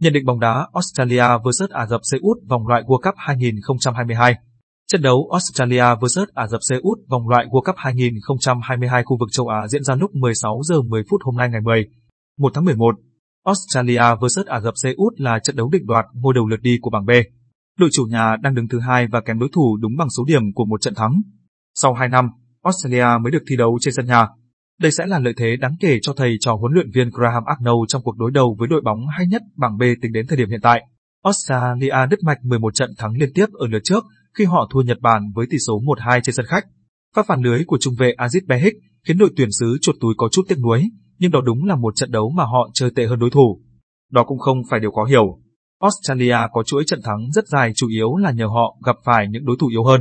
Nhận định bóng đá Australia vs Ả Rập Xê Út vòng loại World Cup 2022 Trận đấu Australia vs Ả Rập Xê Út vòng loại World Cup 2022 khu vực châu Á diễn ra lúc 16 giờ 10 phút hôm nay ngày 10 1 tháng 11. Australia vs Ả Rập Xê Út là trận đấu định đoạt ngôi đầu lượt đi của bảng B. Đội chủ nhà đang đứng thứ hai và kém đối thủ đúng bằng số điểm của một trận thắng. Sau 2 năm, Australia mới được thi đấu trên sân nhà. Đây sẽ là lợi thế đáng kể cho thầy trò huấn luyện viên Graham Arnold trong cuộc đối đầu với đội bóng hay nhất bảng B tính đến thời điểm hiện tại. Australia đứt mạch 11 trận thắng liên tiếp ở lượt trước khi họ thua Nhật Bản với tỷ số 1-2 trên sân khách. Phát phản lưới của trung vệ Aziz Behik khiến đội tuyển xứ chuột túi có chút tiếc nuối, nhưng đó đúng là một trận đấu mà họ chơi tệ hơn đối thủ. Đó cũng không phải điều khó hiểu. Australia có chuỗi trận thắng rất dài chủ yếu là nhờ họ gặp phải những đối thủ yếu hơn.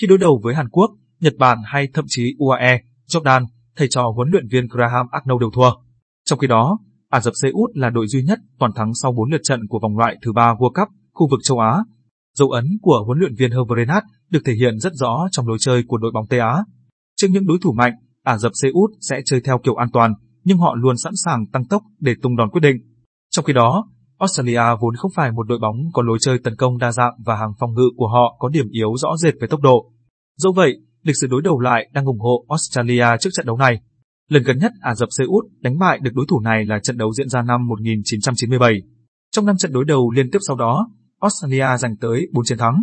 Khi đối đầu với Hàn Quốc, Nhật Bản hay thậm chí UAE, Jordan, thầy trò huấn luyện viên Graham Arnold đều thua. Trong khi đó, Ả Rập Xê Út là đội duy nhất toàn thắng sau 4 lượt trận của vòng loại thứ ba World Cup khu vực châu Á. Dấu ấn của huấn luyện viên Herve Renard được thể hiện rất rõ trong lối chơi của đội bóng Tây Á. Trước những đối thủ mạnh, Ả Rập Xê Út sẽ chơi theo kiểu an toàn, nhưng họ luôn sẵn sàng tăng tốc để tung đòn quyết định. Trong khi đó, Australia vốn không phải một đội bóng có lối chơi tấn công đa dạng và hàng phòng ngự của họ có điểm yếu rõ rệt về tốc độ. Dẫu vậy, lịch sử đối đầu lại đang ủng hộ Australia trước trận đấu này. Lần gần nhất Ả Rập Xê Út đánh bại được đối thủ này là trận đấu diễn ra năm 1997. Trong năm trận đối đầu liên tiếp sau đó, Australia giành tới 4 chiến thắng.